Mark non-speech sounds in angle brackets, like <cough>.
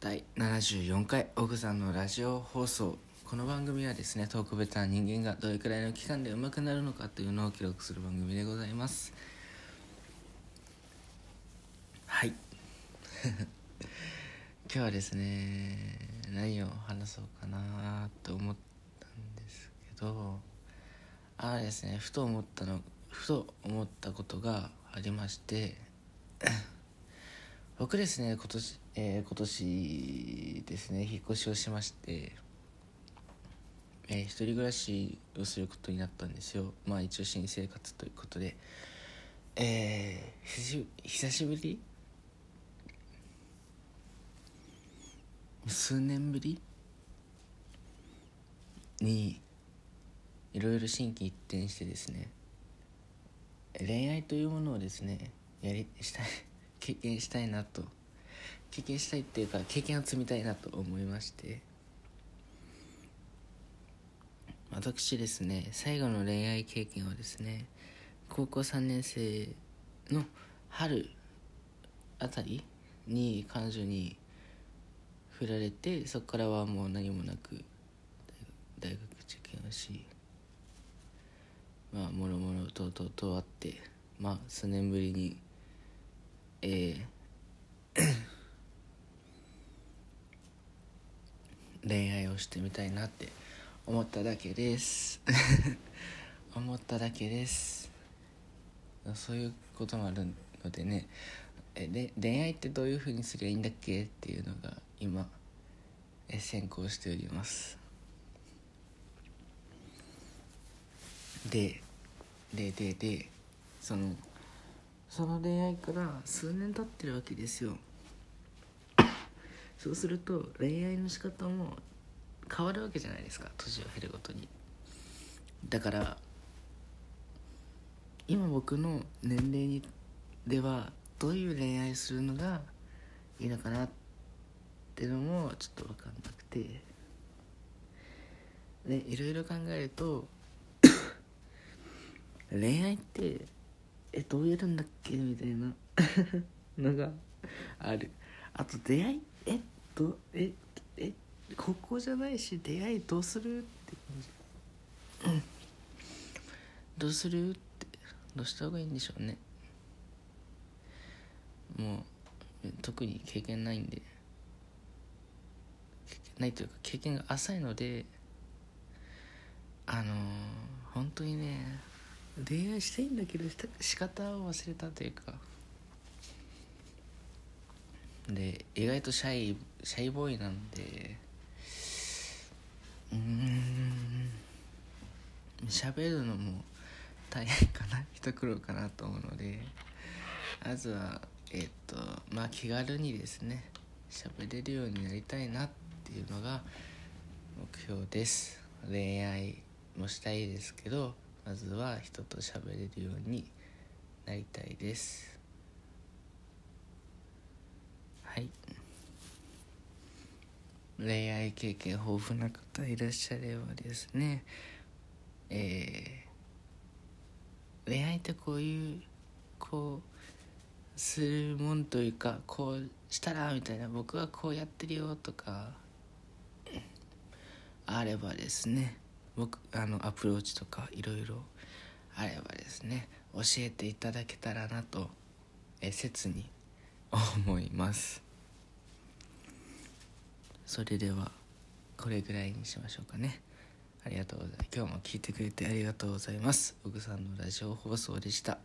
第74回オグさんのラジオ放送。この番組はですねトークベター人間がどれくらいの期間で上手くなるのかというのを記録する番組でございます。はい。<laughs> 今日はですね何を話そうかなと思ったんですけどああですねふと思ったのふと思ったことがありまして僕ですね今年、えー、今年ですね引っ越しをしましてえー、一人暮らしをすることになったんですよ。まあ一応新生活ということで。えー、久しぶり数年ぶり？にいろいろ心機一転してですね恋愛というものをですねやりしたい経験したいなと。経験したいっていうか経験を積みたいなと思いまして。私ですね最後の恋愛経験はですね高校3年生の春あたりに彼女に振られてそこからはもう何もなく大学受験をしまあもろもろとうとうとあってまあ数年ぶりにえー。<coughs> 恋愛をしてみたいなって思っただけです。<laughs> 思っただけです。そういうこともあるのでね。えで恋愛ってどういうふうにすりゃいいんだっけっていうのが今え先行しております。ででででそのその恋愛から数年経ってるわけですよ。そうすると恋愛の仕方も変わるわけじゃないですか。年を経るごとに。だから今僕の年齢にではどういう恋愛するのがいいのかなっていうのもちょっと分かんなくて。でいろいろ考えると <coughs> 恋愛ってえどうやるんだっけ？みたいな。<laughs> のがある。あと出会い？えっどええ高校じゃないし出会いどうする？って感じ、うん、どうする？ってどうした方がいいんでしょうね。もう特に経験ないんで。ないというか経験が浅いのであのー、本当にね恋愛したいんだけど仕方を忘れたというか。で意外とシャイシャイボーイなんで。うん。喋るのも大変かな一苦労かなと思うので。まずはえっ、とまあ気軽にですね喋れるようになりたいなっていうのが目標です。恋愛もしたいですけどまずは人と喋れるようになりたいです。はい。恋愛経験豊富な方いらっしゃればですね。えー、恋愛ってこういうこうするもんというかこうしたらみたいな僕はこうやってるよとかあればですね。僕あのアプローチとかいろいろあればですね教えていただけたらなとえ切に <laughs> 思います。それではこれぐらいにしましょうかね。ありがとうございます。今日も聞いてくれてありがとうございます。奥さんのラジオ放送でした。